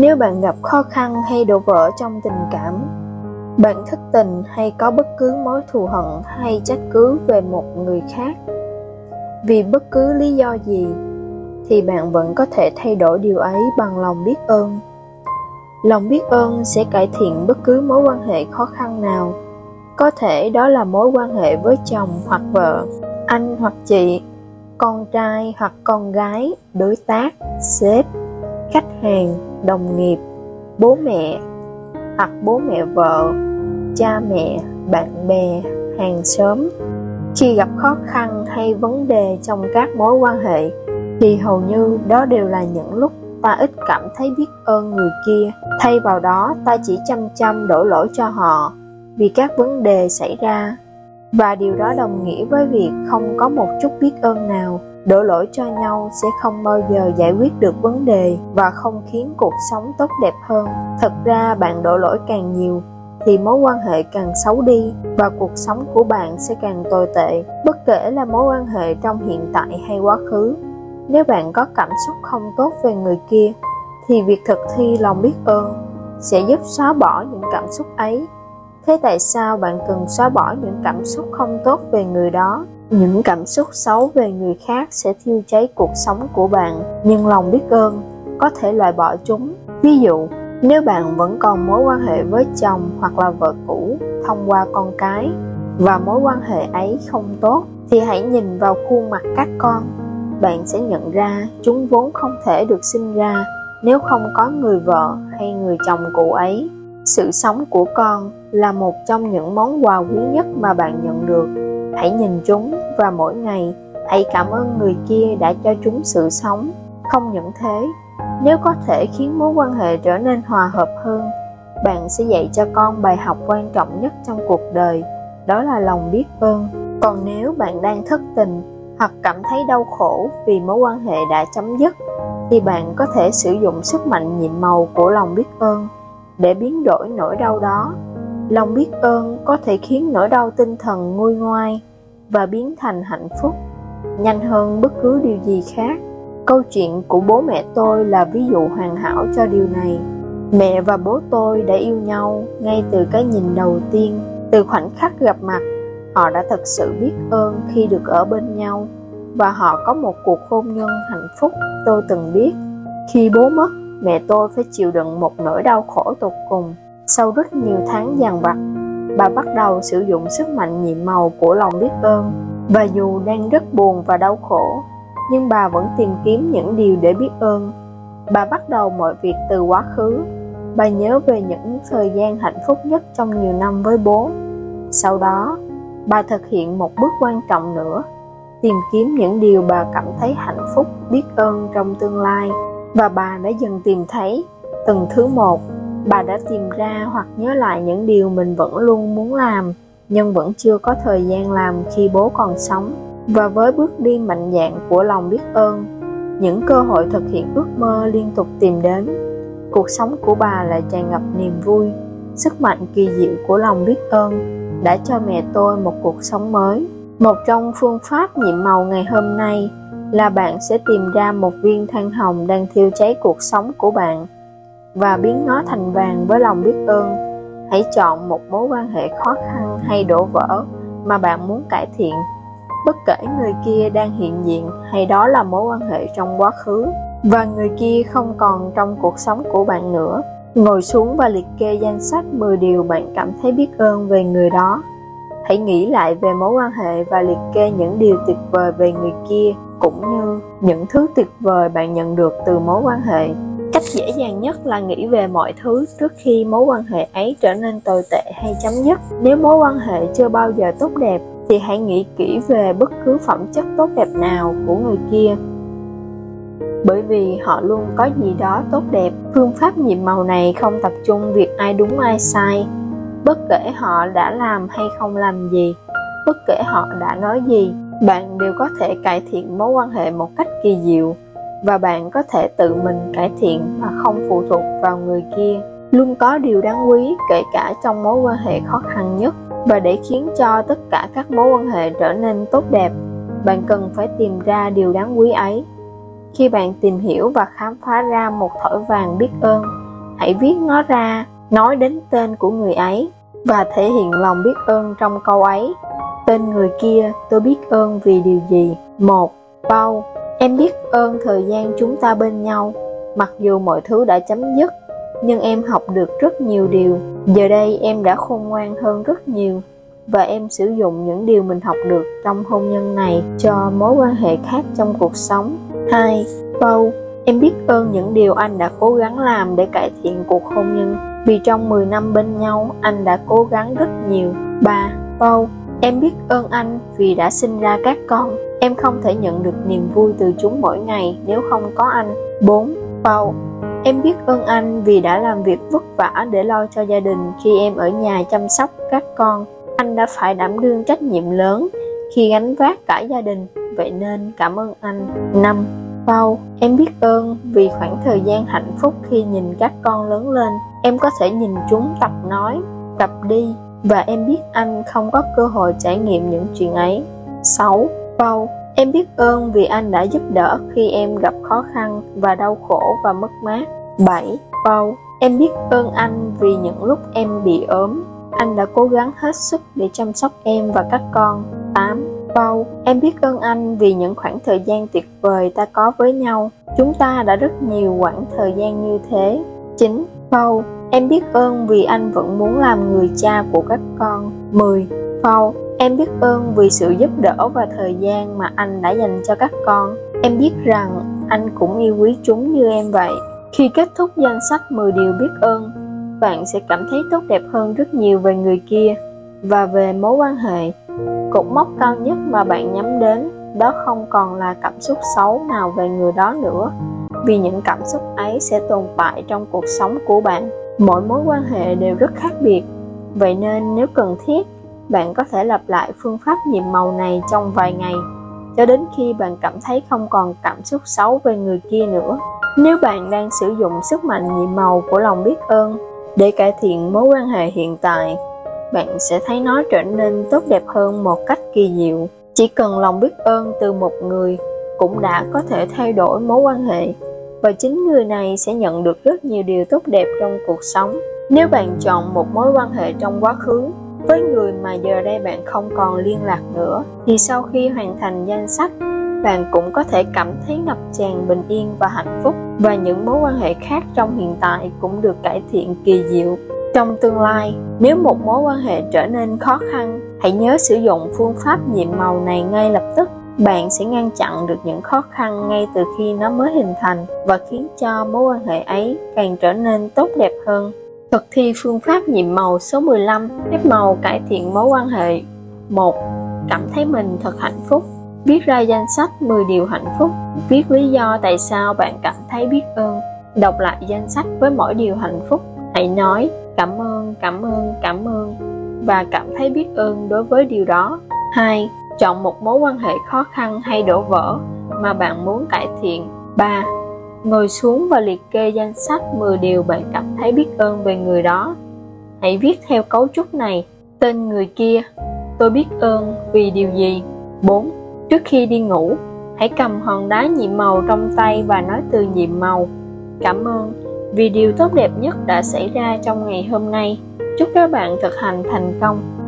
nếu bạn gặp khó khăn hay đổ vỡ trong tình cảm, bạn thất tình hay có bất cứ mối thù hận hay trách cứ về một người khác. Vì bất cứ lý do gì, thì bạn vẫn có thể thay đổi điều ấy bằng lòng biết ơn. Lòng biết ơn sẽ cải thiện bất cứ mối quan hệ khó khăn nào. Có thể đó là mối quan hệ với chồng hoặc vợ, anh hoặc chị, con trai hoặc con gái, đối tác, sếp khách hàng, đồng nghiệp, bố mẹ hoặc bố mẹ vợ, cha mẹ, bạn bè, hàng xóm. Khi gặp khó khăn hay vấn đề trong các mối quan hệ thì hầu như đó đều là những lúc ta ít cảm thấy biết ơn người kia. Thay vào đó, ta chỉ chăm chăm đổ lỗi cho họ vì các vấn đề xảy ra. Và điều đó đồng nghĩa với việc không có một chút biết ơn nào đổ lỗi cho nhau sẽ không bao giờ giải quyết được vấn đề và không khiến cuộc sống tốt đẹp hơn. Thật ra bạn đổ lỗi càng nhiều, thì mối quan hệ càng xấu đi và cuộc sống của bạn sẽ càng tồi tệ, bất kể là mối quan hệ trong hiện tại hay quá khứ. Nếu bạn có cảm xúc không tốt về người kia, thì việc thực thi lòng biết ơn sẽ giúp xóa bỏ những cảm xúc ấy. Thế tại sao bạn cần xóa bỏ những cảm xúc không tốt về người đó? Những cảm xúc xấu về người khác sẽ thiêu cháy cuộc sống của bạn. Nhưng lòng biết ơn có thể loại bỏ chúng. Ví dụ, nếu bạn vẫn còn mối quan hệ với chồng hoặc là vợ cũ thông qua con cái và mối quan hệ ấy không tốt, thì hãy nhìn vào khuôn mặt các con. Bạn sẽ nhận ra chúng vốn không thể được sinh ra nếu không có người vợ hay người chồng cũ ấy. Sự sống của con là một trong những món quà quý nhất mà bạn nhận được hãy nhìn chúng và mỗi ngày, hãy cảm ơn người kia đã cho chúng sự sống. Không những thế, nếu có thể khiến mối quan hệ trở nên hòa hợp hơn, bạn sẽ dạy cho con bài học quan trọng nhất trong cuộc đời, đó là lòng biết ơn. Còn nếu bạn đang thất tình hoặc cảm thấy đau khổ vì mối quan hệ đã chấm dứt, thì bạn có thể sử dụng sức mạnh nhiệm màu của lòng biết ơn để biến đổi nỗi đau đó. Lòng biết ơn có thể khiến nỗi đau tinh thần nguôi ngoai và biến thành hạnh phúc. Nhanh hơn bất cứ điều gì khác. Câu chuyện của bố mẹ tôi là ví dụ hoàn hảo cho điều này. Mẹ và bố tôi đã yêu nhau ngay từ cái nhìn đầu tiên, từ khoảnh khắc gặp mặt. Họ đã thật sự biết ơn khi được ở bên nhau, và họ có một cuộc hôn nhân hạnh phúc. Tôi từng biết, khi bố mất, mẹ tôi phải chịu đựng một nỗi đau khổ tột cùng. Sau rất nhiều tháng dằn vặt bà bắt đầu sử dụng sức mạnh nhiệm màu của lòng biết ơn. Và dù đang rất buồn và đau khổ, nhưng bà vẫn tìm kiếm những điều để biết ơn. Bà bắt đầu mọi việc từ quá khứ. Bà nhớ về những thời gian hạnh phúc nhất trong nhiều năm với bố. Sau đó, bà thực hiện một bước quan trọng nữa, tìm kiếm những điều bà cảm thấy hạnh phúc, biết ơn trong tương lai. Và bà đã dần tìm thấy từng thứ một bà đã tìm ra hoặc nhớ lại những điều mình vẫn luôn muốn làm, nhưng vẫn chưa có thời gian làm khi bố còn sống. Và với bước đi mạnh dạn của lòng biết ơn, những cơ hội thực hiện ước mơ liên tục tìm đến, cuộc sống của bà lại tràn ngập niềm vui. Sức mạnh kỳ diệu của lòng biết ơn đã cho mẹ tôi một cuộc sống mới. Một trong phương pháp nhiệm màu ngày hôm nay là bạn sẽ tìm ra một viên than hồng đang thiêu cháy cuộc sống của bạn và biến nó thành vàng với lòng biết ơn. Hãy chọn một mối quan hệ khó khăn hay đổ vỡ mà bạn muốn cải thiện. Bất kể người kia đang hiện diện hay đó là mối quan hệ trong quá khứ và người kia không còn trong cuộc sống của bạn nữa. Ngồi xuống và liệt kê danh sách 10 điều bạn cảm thấy biết ơn về người đó. Hãy nghĩ lại về mối quan hệ và liệt kê những điều tuyệt vời về người kia, cũng như những thứ tuyệt vời bạn nhận được từ mối quan hệ cách dễ dàng nhất là nghĩ về mọi thứ trước khi mối quan hệ ấy trở nên tồi tệ hay chấm dứt. Nếu mối quan hệ chưa bao giờ tốt đẹp, thì hãy nghĩ kỹ về bất cứ phẩm chất tốt đẹp nào của người kia. Bởi vì họ luôn có gì đó tốt đẹp, phương pháp nhiệm màu này không tập trung việc ai đúng ai sai. Bất kể họ đã làm hay không làm gì, bất kể họ đã nói gì, bạn đều có thể cải thiện mối quan hệ một cách kỳ diệu và bạn có thể tự mình cải thiện mà không phụ thuộc vào người kia luôn có điều đáng quý kể cả trong mối quan hệ khó khăn nhất và để khiến cho tất cả các mối quan hệ trở nên tốt đẹp bạn cần phải tìm ra điều đáng quý ấy khi bạn tìm hiểu và khám phá ra một thỏi vàng biết ơn hãy viết nó ra, nói đến tên của người ấy và thể hiện lòng biết ơn trong câu ấy. Tên người kia, tôi biết ơn vì điều gì? Một, bao em biết ơn thời gian chúng ta bên nhau, mặc dù mọi thứ đã chấm dứt, nhưng em học được rất nhiều điều. Giờ đây em đã khôn ngoan hơn rất nhiều và em sử dụng những điều mình học được trong hôn nhân này cho mối quan hệ khác trong cuộc sống. 2. Paul, em biết ơn những điều anh đã cố gắng làm để cải thiện cuộc hôn nhân vì trong 10 năm bên nhau anh đã cố gắng rất nhiều. 3. Paul, em biết ơn anh vì đã sinh ra các con. Em không thể nhận được niềm vui từ chúng mỗi ngày nếu không có anh. 4. Paul, em biết ơn anh vì đã làm việc vất vả để lo cho gia đình khi em ở nhà chăm sóc các con anh đã phải đảm đương trách nhiệm lớn khi gánh vác cả gia đình, vậy nên cảm ơn anh. 5. Paul, em biết ơn vì khoảng thời gian hạnh phúc khi nhìn các con lớn lên. Em có thể nhìn chúng tập nói, tập đi và em biết anh không có cơ hội trải nghiệm những chuyện ấy. 6. Paul, em biết ơn vì anh đã giúp đỡ khi em gặp khó khăn và đau khổ và mất mát. 7. Paul, em biết ơn anh vì những lúc em bị ốm anh đã cố gắng hết sức để chăm sóc em và các con. 8. Paul, em biết ơn anh vì những khoảng thời gian tuyệt vời ta có với nhau. Chúng ta đã rất nhiều khoảng thời gian như thế. 9. Paul, em biết ơn vì anh vẫn muốn làm người cha của các con. 10. Paul, em biết ơn vì sự giúp đỡ và thời gian mà anh đã dành cho các con. Em biết rằng anh cũng yêu quý chúng như em vậy. Khi kết thúc danh sách 10 điều biết ơn, bạn sẽ cảm thấy tốt đẹp hơn rất nhiều về người kia và về mối quan hệ cột mốc cao nhất mà bạn nhắm đến đó không còn là cảm xúc xấu nào về người đó nữa vì những cảm xúc ấy sẽ tồn tại trong cuộc sống của bạn mỗi mối quan hệ đều rất khác biệt. Vậy nên nếu cần thiết bạn có thể lặp lại phương pháp nhiệm màu này trong vài ngày cho đến khi bạn cảm thấy không còn cảm xúc xấu về người kia nữa. Nếu bạn đang sử dụng sức mạnh nhiệm màu của lòng biết ơn để cải thiện mối quan hệ hiện tại, bạn sẽ thấy nó trở nên tốt đẹp hơn một cách kỳ diệu. Chỉ cần lòng biết ơn từ một người cũng đã có thể thay đổi mối quan hệ và chính người này sẽ nhận được rất nhiều điều tốt đẹp trong cuộc sống. Nếu bạn chọn một mối quan hệ trong quá khứ với người mà giờ đây bạn không còn liên lạc nữa, thì sau khi hoàn thành danh sách, bạn cũng có thể cảm thấy ngập tràn bình yên và hạnh phúc. Và những mối quan hệ khác trong hiện tại cũng được cải thiện kỳ diệu. Trong tương lai, nếu một mối quan hệ trở nên khó khăn, hãy nhớ sử dụng phương pháp nhiệm màu này ngay lập tức bạn sẽ ngăn chặn được những khó khăn ngay từ khi nó mới hình thành và khiến cho mối quan hệ ấy càng trở nên tốt đẹp hơn. Thực thi phương pháp nhiệm màu số 15, phép màu cải thiện mối quan hệ. 1. Cảm thấy mình thật hạnh phúc. Viết ra danh sách 10 điều hạnh phúc, viết lý do tại sao bạn cảm thấy biết ơn. Đọc lại danh sách với mỗi điều hạnh phúc, hãy nói cảm ơn, cảm ơn, cảm ơn và cảm thấy biết ơn đối với điều đó. 2. Chọn một mối quan hệ khó khăn hay đổ vỡ mà bạn muốn cải thiện. 3. Ngồi xuống và liệt kê danh sách 10 điều bạn cảm thấy biết ơn về người đó. Hãy viết theo cấu trúc này. Tên người kia, tôi biết ơn vì điều gì? 4 Trước khi đi ngủ, hãy cầm hòn đá nhiệm màu trong tay và nói từ nhiệm màu. Cảm ơn vì điều tốt đẹp nhất đã xảy ra trong ngày hôm nay. Chúc các bạn thực hành thành công.